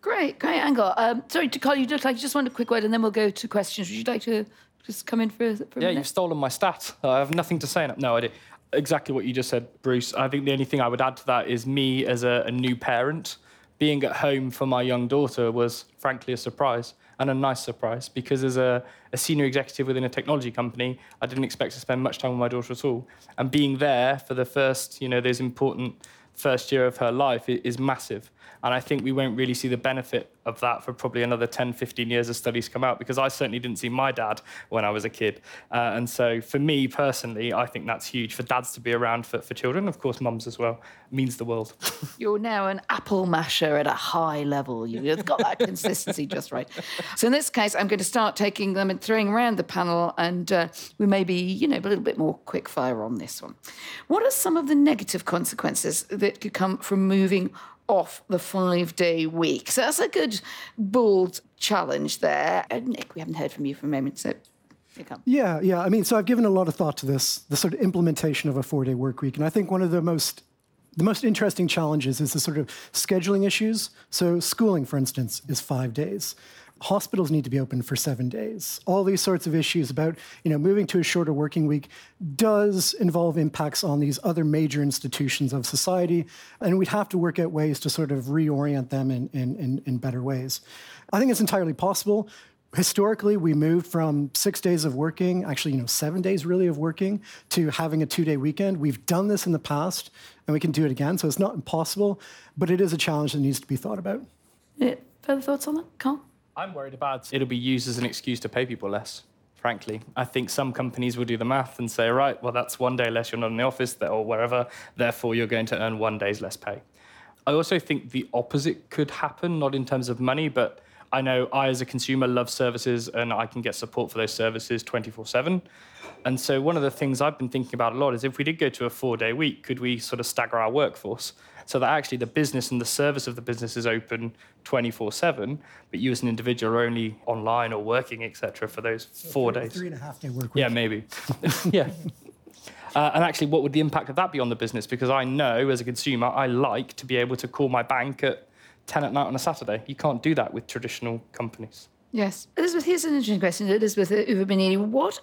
Great, great angle. Um, sorry, to call you look like you just want a quick word and then we'll go to questions. Would you like to just come in for, a, for a yeah, minute? you've stolen my stats. I have nothing to say. No, I did exactly what you just said, Bruce. I think the only thing I would add to that is me as a, a new parent being at home for my young daughter was frankly a surprise and a nice surprise because as a, a, senior executive within a technology company, I didn't expect to spend much time with my daughter at all. And being there for the first, you know, those important first year of her life is massive. And I think we won't really see the benefit of that for probably another 10, 15 years as studies come out, because I certainly didn't see my dad when I was a kid. Uh, and so for me personally, I think that's huge for dads to be around for, for children, of course, mums as well, means the world. [LAUGHS] You're now an apple masher at a high level. You've got that consistency [LAUGHS] just right. So in this case, I'm going to start taking them and throwing around the panel, and uh, we may be, you know, a little bit more quick fire on this one. What are some of the negative consequences that could come from moving off the five day week. So that's a good, bold challenge there. And Nick, we haven't heard from you for a moment, so yeah, yeah. I mean, so I've given a lot of thought to this, the sort of implementation of a four day work week. And I think one of the most the most interesting challenges is the sort of scheduling issues. So, schooling, for instance, is five days hospitals need to be open for seven days. All these sorts of issues about you know moving to a shorter working week does involve impacts on these other major institutions of society, and we'd have to work out ways to sort of reorient them in, in, in, in better ways. I think it's entirely possible. Historically, we moved from six days of working, actually, you know, seven days really of working, to having a two-day weekend. We've done this in the past, and we can do it again. So it's not impossible, but it is a challenge that needs to be thought about. Yeah. Further thoughts on that, Karl? I'm worried about it'll be used as an excuse to pay people less. Frankly, I think some companies will do the math and say, right, well, that's one day less you're not in the office or wherever, therefore you're going to earn one day's less pay. I also think the opposite could happen, not in terms of money, but I know I, as a consumer, love services and I can get support for those services 24 7. And so, one of the things I've been thinking about a lot is if we did go to a four day week, could we sort of stagger our workforce? So that actually the business and the service of the business is open 24 7, but you as an individual are only online or working, etc., for those so four days. Three and a half day work week. Yeah, maybe. [LAUGHS] yeah. Uh, and actually, what would the impact of that be on the business? Because I know as a consumer, I like to be able to call my bank at 10 at night on a Saturday. You can't do that with traditional companies. Yes. Elizabeth, here's an interesting question. Elizabeth Uviebinené, what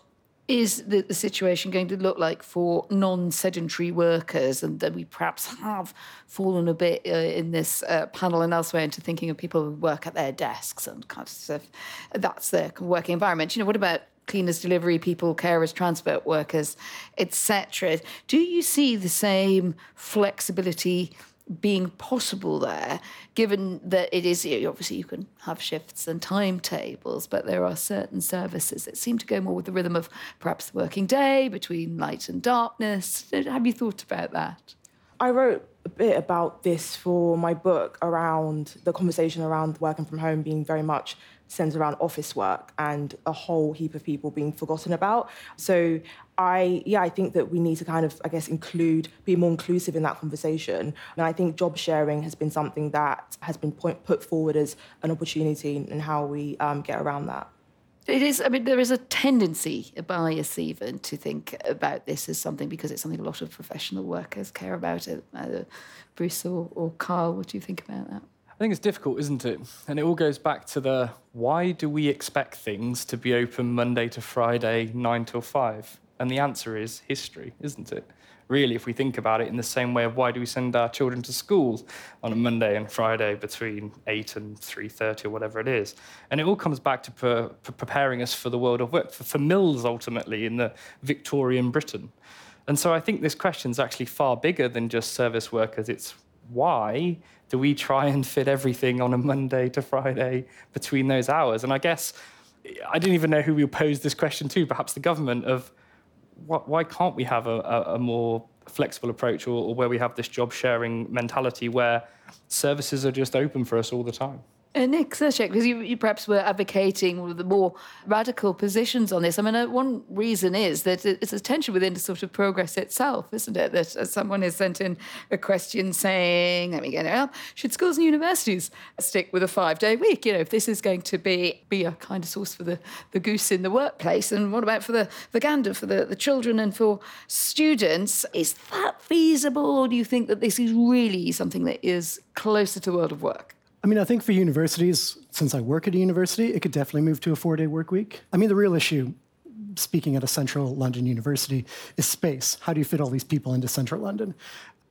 is the, the, situation going to look like for non-sedentary workers? And that we perhaps have fallen a bit uh, in this uh, panel and elsewhere into thinking of people who work at their desks and kind of stuff. that's their working environment. You know what about cleaners delivery people carers transport workers etc do you see the same flexibility being possible there, given that it is obviously you can have shifts and timetables, but there are certain services that seem to go more with the rhythm of perhaps the working day between light and darkness. Have you thought about that? I wrote a bit about this for my book around the conversation around working from home being very much centered around office work and a whole heap of people being forgotten about. So I yeah, I think that we need to kind of, I guess, include, be more inclusive in that conversation. And I think job sharing has been something that has been point, put forward as an opportunity and how we um, get around that. It is. I mean, there is a tendency, a bias even, to think about this as something because it's something a lot of professional workers care about. It. Uh, Bruce or, or Karl, what do you think about that? I think it's difficult, isn't it? And it all goes back to the why do we expect things to be open Monday to Friday, nine till five? And the answer is history, isn't it? Really, if we think about it in the same way of why do we send our children to school on a Monday and Friday between 8 and 3.30 or whatever it is. And it all comes back to pre- preparing us for the world of work, for, for mills ultimately in the Victorian Britain. And so I think this question is actually far bigger than just service workers. It's why do we try and fit everything on a Monday to Friday between those hours? And I guess I didn't even know who we posed this question to, perhaps the government, of why can't we have a, a, a more flexible approach or, or, where we have this job sharing mentality where services are just open for us all the time? Uh, Nick Srnicek, because you, you, perhaps were advocating one of the more radical positions on this. I mean, uh, one reason is that it's a tension within the sort of progress itself, isn't it? That uh, someone has sent in a question saying, let me get it should schools and universities stick with a five-day week? You know, if this is going to be, be a kind of source for the, the goose in the workplace, and what about for the, the gander, for the, the children and for students? Is that feasible, or do you think that this is really something that is closer to world of work? I mean, I think for universities, since I work at a university, it could definitely move to a four day work week. I mean, the real issue, speaking at a central London university, is space. How do you fit all these people into central London?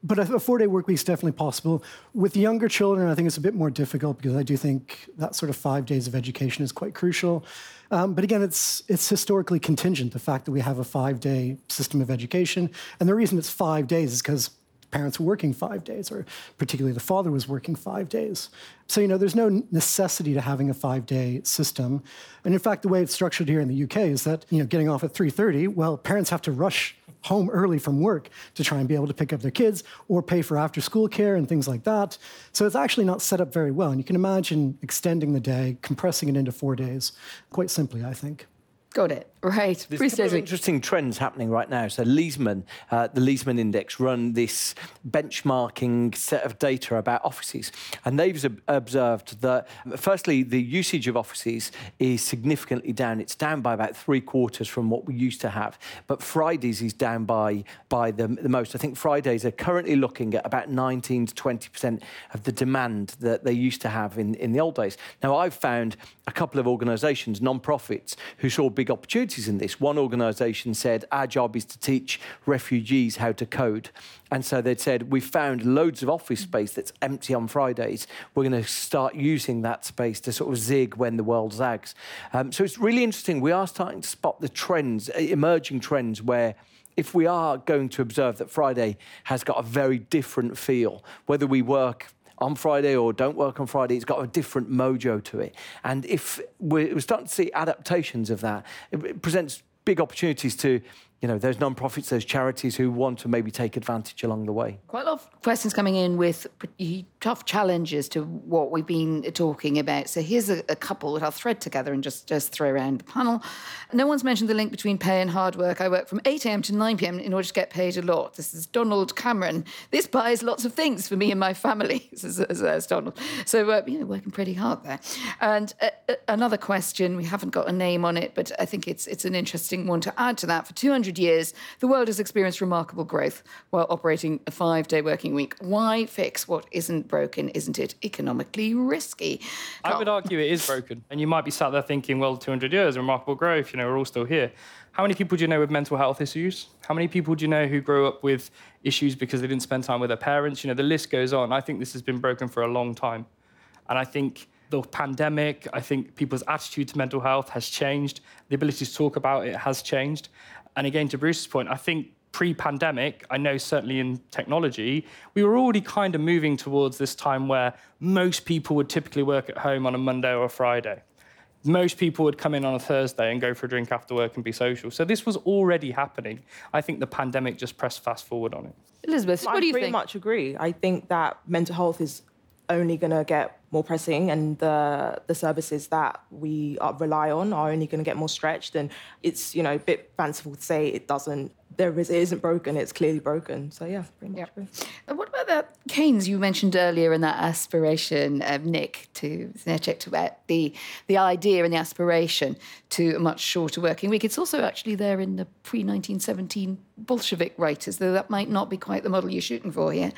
But a four day work week is definitely possible. With younger children, I think it's a bit more difficult because I do think that sort of five days of education is quite crucial. Um, but again, it's, it's historically contingent, the fact that we have a five day system of education. And the reason it's five days is because parents were working five days, or particularly the father was working five days. So, you know, there's no necessity to having a five-day system. And in fact, the way it's structured here in the UK is that, you know, getting off at 3.30, well, parents have to rush home early from work to try and be able to pick up their kids or pay for after school care and things like that. So it's actually not set up very well. And you can imagine extending the day, compressing it into four days, quite simply, I think. Got it. Right. There's a couple of interesting trends happening right now. So Leesman, uh, the Leesman Index, run this benchmarking set of data about offices, and they've observed that firstly the usage of offices is significantly down. It's down by about three quarters from what we used to have, but Fridays is down by by the, the most. I think Fridays are currently looking at about 19 to 20 percent of the demand that they used to have in in the old days. Now I've found a couple of organisations, non-profits, who saw big opportunities in this. One organisation said, Our job is to teach refugees how to code. And so they'd said, We've found loads of office space that's empty on Fridays. We're going to start using that space to sort of zig when the world zags. Um, so it's really interesting. We are starting to spot the trends, uh, emerging trends where if we are going to observe that Friday has got a very different feel, whether we work on Friday or don't work on Friday. It's got a different mojo to it. And if we're, starting to see adaptations of that, it presents big opportunities to you know, those non-profits, those charities who want to maybe take advantage along the way. Quite a lot of questions coming in with tough challenges to what we've been talking about. So here's a, a, couple that I'll thread together and just, just throw around the panel. No one's mentioned the link between pay and hard work. I work from 8 a.m. to 9 p.m. in order to get paid a lot. This is Donald Cameron. This buys lots of things for me and my family, [LAUGHS] says Donald. So, uh, you know, working pretty hard there. And uh, uh, another question, we haven't got a name on it, but I think it's, it's an interesting one to add to that. For 200 100 years, the world has experienced remarkable growth while operating a five day working week. Why fix what isn't broken? Isn't it economically risky? I would argue it is broken. And you might be sat there thinking, well, 200 years, remarkable growth, you know, we're all still here. How many people do you know with mental health issues? How many people do you know who grew up with issues because they didn't spend time with their parents? You know, the list goes on. I think this has been broken for a long time. And I think the pandemic, I think people's attitude to mental health has changed. The ability to talk about it has changed. And again, to Bruce's point, I think pre pandemic, I know certainly in technology, we were already kind of moving towards this time where most people would typically work at home on a Monday or a Friday. Most people would come in on a Thursday and go for a drink after work and be social. So this was already happening. I think the pandemic just pressed fast forward on it. Elizabeth, what I do you pretty think? much agree. I think that mental health is only going to get more pressing and the the services that we rely on are only going to get more stretched and it's you know a bit fanciful to say it doesn't there is it isn't broken it's clearly broken. So yeah pretty much yeah. what about that Keynes you mentioned earlier and that aspiration of Nick to check to the the idea and the aspiration to a much shorter working week? It's also actually there in the pre-1917 Bolshevik writers though that might not be quite the model you're shooting for here.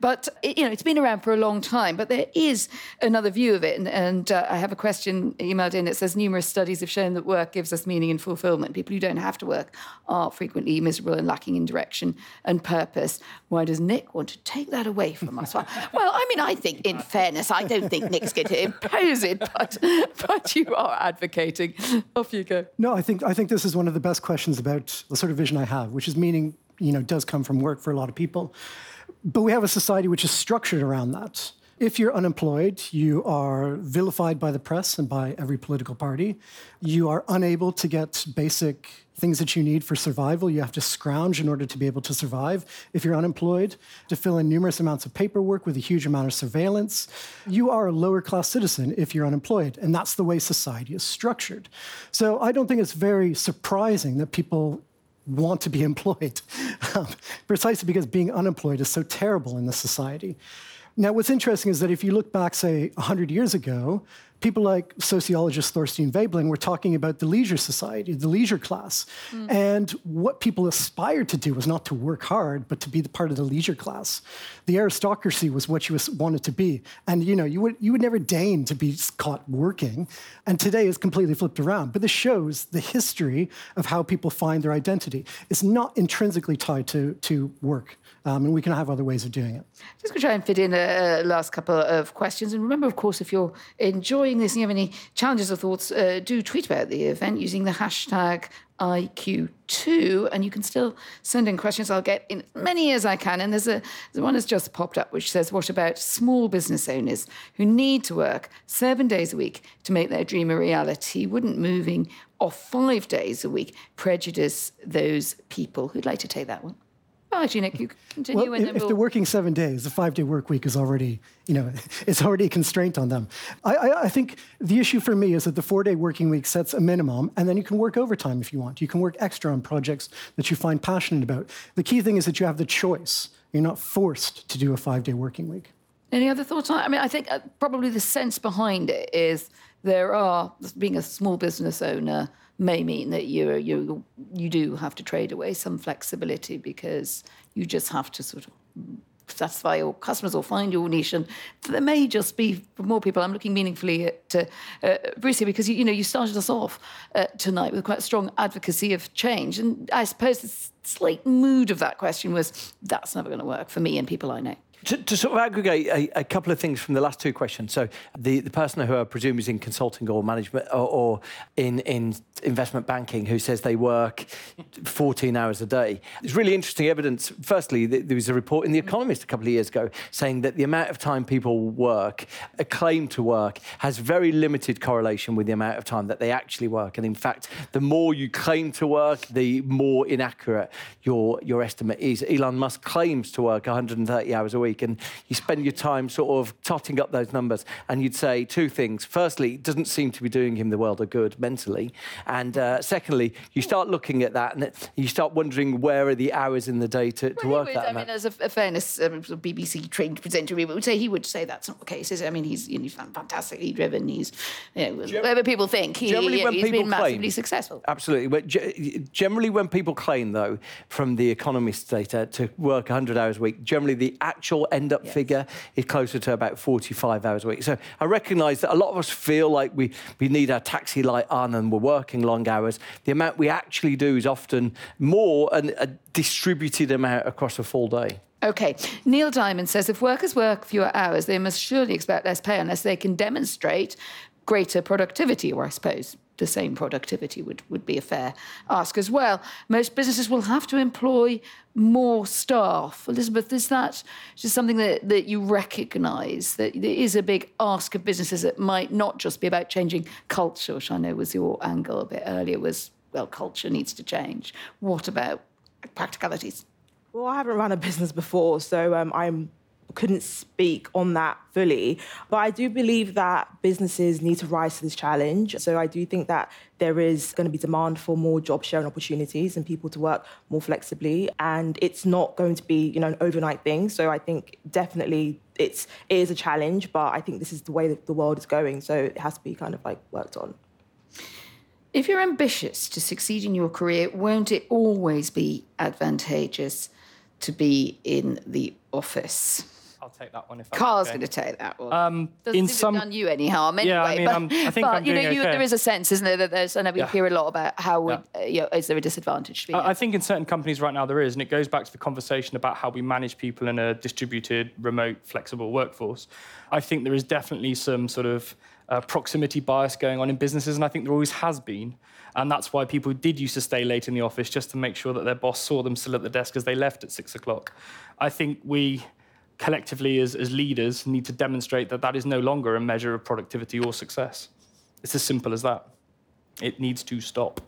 But it, you know it's been around for a long time but there is another view of it. And, and uh, I have a question emailed in. It says numerous studies have shown that work gives us meaning and fulfillment. People who don't have to work are frequently miserable and lacking in direction and purpose. Why does Nick want to take that away from us? well, [LAUGHS] I mean, I think, in fairness, I don't think Nick's going to impose it, but [LAUGHS] but you are advocating. Off you go. No, I think I think this is one of the best questions about the sort of vision I have, which is meaning you know does come from work for a lot of people, but we have a society which is structured around that If you're unemployed, you are vilified by the press and by every political party. You are unable to get basic things that you need for survival. You have to scrounge in order to be able to survive if you're unemployed, to fill in numerous amounts of paperwork with a huge amount of surveillance. You are a lower class citizen if you're unemployed, and that's the way society is structured. So I don't think it's very surprising that people want to be [LAUGHS] employed, um, precisely because being unemployed is so terrible in this society. Now, what's interesting is that if you look back, say, 100 years ago, people like sociologist Thorstein Veblen were talking about the leisure society, the leisure class. Mm. And what people aspired to do was not to work hard, but to be the part of the leisure class. The aristocracy was what you wanted to be. And you know, you would you would never deign to be caught working. And today is completely flipped around. But this shows the history of how people find their identity. It's not intrinsically tied to, to work. Um, and we can have other ways of doing it. Just going to try and fit in a, a, last couple of questions. And remember, of course, if you're enjoying this and you have any challenges or thoughts, uh, do tweet about the event using the hashtag IQ2, and you can still send in questions. I'll get in many as I can. And there's a the one that's just popped up which says, What about small business owners who need to work seven days a week to make their dream a reality? Wouldn't moving off five days a week prejudice those people? Who'd like to take that one? Oh, actually, Nick, you continue. Well, if, if they're working seven days, the five-day work week is already, you know, [LAUGHS] it's already a constraint on them. I, I, I think the issue for me is that the four-day working week sets a minimum, and then you can work overtime if you want. You can work extra on projects that you find passionate about. The key thing is that you have the choice. You're not forced to do a five-day working week. Any other thoughts on it? I mean, I think uh, probably the sense behind it is there are, being a small business owner, may mean that you you you do have to trade away some flexibility because you just have to sort of satisfy your customers or find your niche. And there may just be more people. I'm looking meaningfully at uh, uh, Bruce here because you, you, know you started us off uh, tonight with quite strong advocacy of change, and I suppose the slight mood of that question was that's never going to work for me and people I know. To, to, sort of aggregate a, a, couple of things from the last two questions. So the, the person who I presume is in consulting or management or, or in, in investment banking who says they work 14 hours a day. It's really interesting evidence. Firstly, there was a report in The Economist a couple of years ago saying that the amount of time people work, a claim to work, has very limited correlation with the amount of time that they actually work. And in fact, the more you claim to work, the more inaccurate your, your estimate is. Elon Musk claims to work 130 hours a week, and you spend your time sort of totting up those numbers, and you'd say two things. Firstly, it doesn't seem to be doing him the world of good mentally, and uh, secondly, you start looking at that and you start wondering where are the hours in the day to, to well, work would, that. I mean, as a, a fairness, um, BBC trained presenter, we would say he would say that's not the case. Is it? I mean, he's, you know, fantastically driven. He's, you know, Gen- whatever people think, he, generally when he's people been claim, massively successful. Absolutely, but generally when people claim though, from the Economist data, to work 100 hours a week, generally the actual end up yes. figure is closer to about 45 hours a week. So I recognise that a lot of us feel like we, we need our taxi light on and we're working long hours. The amount we actually do is often more and a distributed amount across a full day. Okay. Neil Diamond says if workers work fewer hours, they must surely expect less pay unless they can demonstrate greater productivity, or I suppose the same productivity would, would be a fair ask as well. Most businesses will have to employ more staff. Elizabeth, is that just something that, that you recognise that there is a big ask of businesses that might not just be about changing culture, which I know was your angle a bit earlier, was, well, culture needs to change. What about practicalities? Well, I haven't run a business before, so um, I'm couldn't speak on that fully. But I do believe that businesses need to rise to this challenge. So I do think that there is going to be demand for more job sharing opportunities and people to work more flexibly. And it's not going to be, you know, an overnight thing. So I think definitely it's it is a challenge, but I think this is the way that the world is going. So it has to be kind of like worked on. If you're ambitious to succeed in your career, won't it always be advantageous to be in the office? I'll take that one if Karl's going to take that one. Um, Doesn't in some, done you any harm anyway. Yeah, I mean, but, I'm, I think but I'm you know, doing you, okay. there is a sense, isn't there, that there's, I know we yeah. hear a lot about how would, yeah. uh, you know, is there a disadvantage to being I, I think in certain companies right now there is, and it goes back to the conversation about how we manage people in a distributed, remote, flexible workforce. I think there is definitely some sort of uh, proximity bias going on in businesses, and I think there always has been. And that's why people did used to stay late in the office just to make sure that their boss saw them still at the desk as they left at six o'clock. I think we collectively as, as leaders need to demonstrate that that is no longer a measure of productivity or success. It's as simple as that. It needs to stop.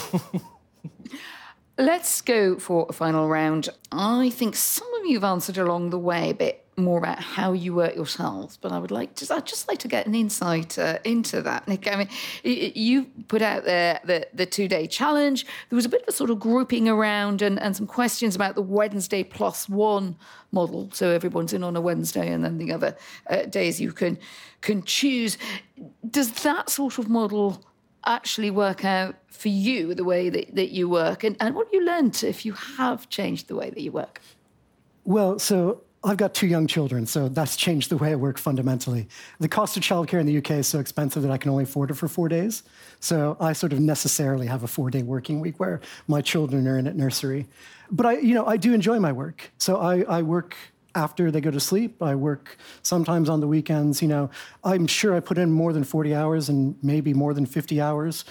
[LAUGHS] Let's go for a final round. I think some of you have answered along the way a bit more about how you work yourselves, but I would like just I'd just like to get an insight uh, into that, Nick. I mean, you put out there the, the two day challenge. There was a bit of a sort of grouping around and, and some questions about the Wednesday plus one model. So everyone's in on a Wednesday and then the other uh, days you can, can choose. Does that sort of model actually work out for you the way that, that you work? And, and what you learned if you have changed the way that you work? Well, so I've got two young children, so that's changed the way I work fundamentally. The cost of childcare in the UK is so expensive that I can only afford it for four days. So I sort of necessarily have a four-day working week where my children are in at nursery. But I, you know, I do enjoy my work. So I, I work after they go to sleep. I work sometimes on the weekends. You know, I'm sure I put in more than 40 hours and maybe more than 50 hours.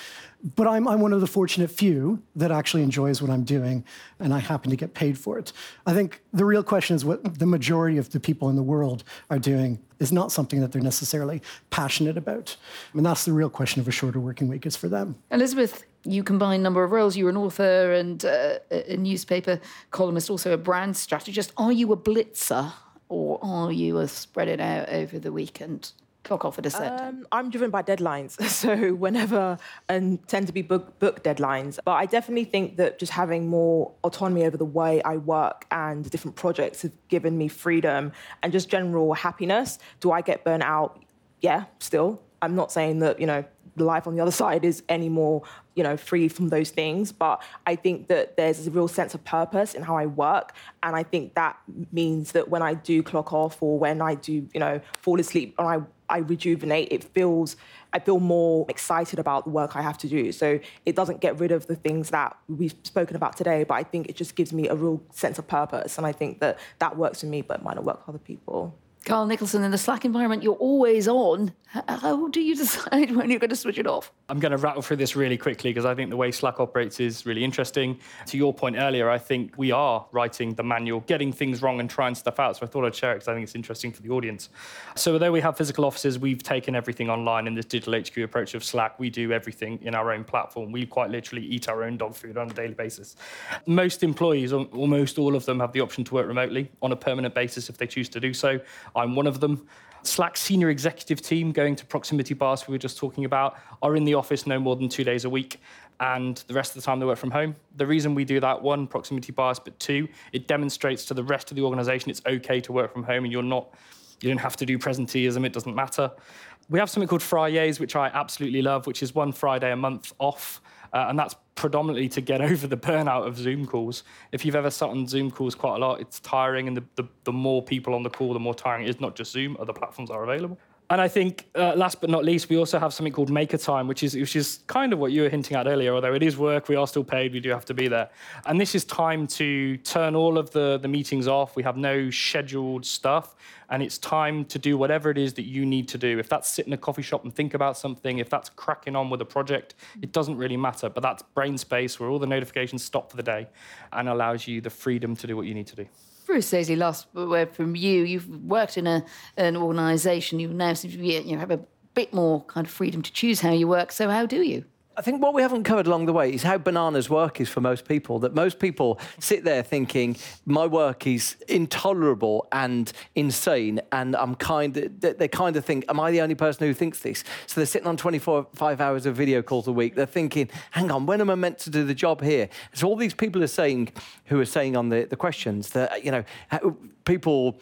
But I'm, I'm one of the fortunate few that actually enjoys what I'm doing, and I happen to get paid for it. I think the real question is what the majority of the people in the world are doing is not something that they're necessarily passionate about. And that's the real question of a shorter working week is for them. Elizabeth, you combine a number of roles. You're an author and uh, a newspaper columnist, also a brand strategist. Are you a blitzer or are you a spread it out over the weekend? Clock off at a set. Um, I'm driven by deadlines, [LAUGHS] so whenever and tend to be book book deadlines. But I definitely think that just having more autonomy over the way I work and different projects have given me freedom and just general happiness. Do I get burnt out? Yeah, still. I'm not saying that you know life on the other side is any more you know free from those things but i think that there's a real sense of purpose in how i work and i think that means that when i do clock off or when i do you know fall asleep i i rejuvenate it feels i feel more excited about the work i have to do. So it doesn't get rid of the things that we've spoken about today but i think it just gives me a real sense of purpose. And i think that that works for me but it might not work for other people Karl Nicholson, in the Slack environment, you're always on. How do you [LAUGHS] decide when you're going to switch it off? I'm going to rattle through this really quickly because I think the way Slack operates is really interesting. To your point earlier, I think we are writing the manual, getting things wrong and trying stuff out. So I thought I'd share it because I think it's interesting for the audience. So although we have physical offices, we've taken everything online in this digital HQ approach of Slack. We do everything in our own platform. We quite literally eat our own dog food on a daily basis. Most employees, almost all of them, have the option to work remotely on a permanent basis if they choose to do so. I'm one of them. Slack senior executive team going to proximity bias we were just talking about are in the office no more than two days a week and the rest of the time they work from home. The reason we do that, one, proximity bias, but two, it demonstrates to the rest of the organization it's okay to work from home and you're not, you don't have to do presenteeism, it doesn't matter. We have something called Fridays, which I absolutely love, which is one Friday a month off. Uh, and that's predominantly to get [LAUGHS] over the burnout of Zoom calls. If you've ever sat on Zoom calls quite a lot, it's tiring, and the, the, the more people on the call, the more tiring it is. Not just Zoom, other platforms are available. And I think, uh, last but not least, we also have something called Maker Time, which is which is kind of what you were hinting at earlier. Although it is work, we are still paid. We do have to be there, and this is time to turn all of the the meetings off. We have no scheduled stuff, and it's time to do whatever it is that you need to do. If that's sit in a coffee shop and think about something, if that's cracking on with a project, it doesn't really matter. But that's brain space where all the notifications stop for the day, and allows you the freedom to do what you need to do. Bruce Daisley, last word from you. You've worked in a, an organisation. You now seem to be, you know, have a bit more kind of freedom to choose how you work. So how do you? I think what we haven't covered along the way is how bananas work is for most people. That most people sit there thinking, my work is intolerable and insane, and I'm kind of, they kind of think, am I the only person who thinks this? So they're sitting on 24, five hours of video calls a week. They're thinking, hang on, when am I meant to do the job here? So all these people are saying, who are saying on the, the questions that, you know, people,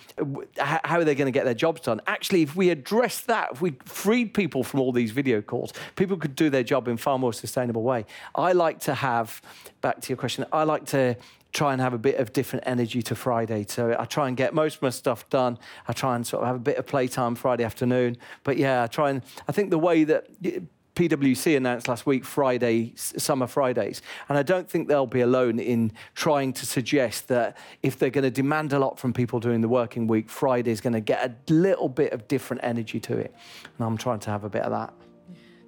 how are they going to get their jobs done? Actually, if we address that, if we freed people from all these video calls, people could do their job in far more sustainable way. I like to have, back to your question, I like to try and have a bit of different energy to Friday. So I try and get most of my stuff done. I try and sort of have a bit of playtime Friday afternoon. But yeah, I try and, I think the way that PwC announced last week Friday, summer Fridays. And I don't think they'll be alone in trying to suggest that if they're going to demand a lot from people during the working week, Friday is going to get a little bit of different energy to it. And I'm trying to have a bit of that.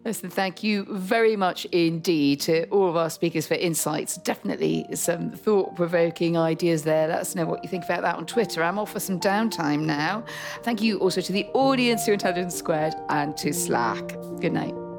Listen, thank you very much indeed to all of our speakers for insights. Definitely some thought provoking ideas there. Let us know what you think about that on Twitter. I'm off for some downtime now. Thank you also to the audience, to Intelligence Squared, and to Slack. Good night.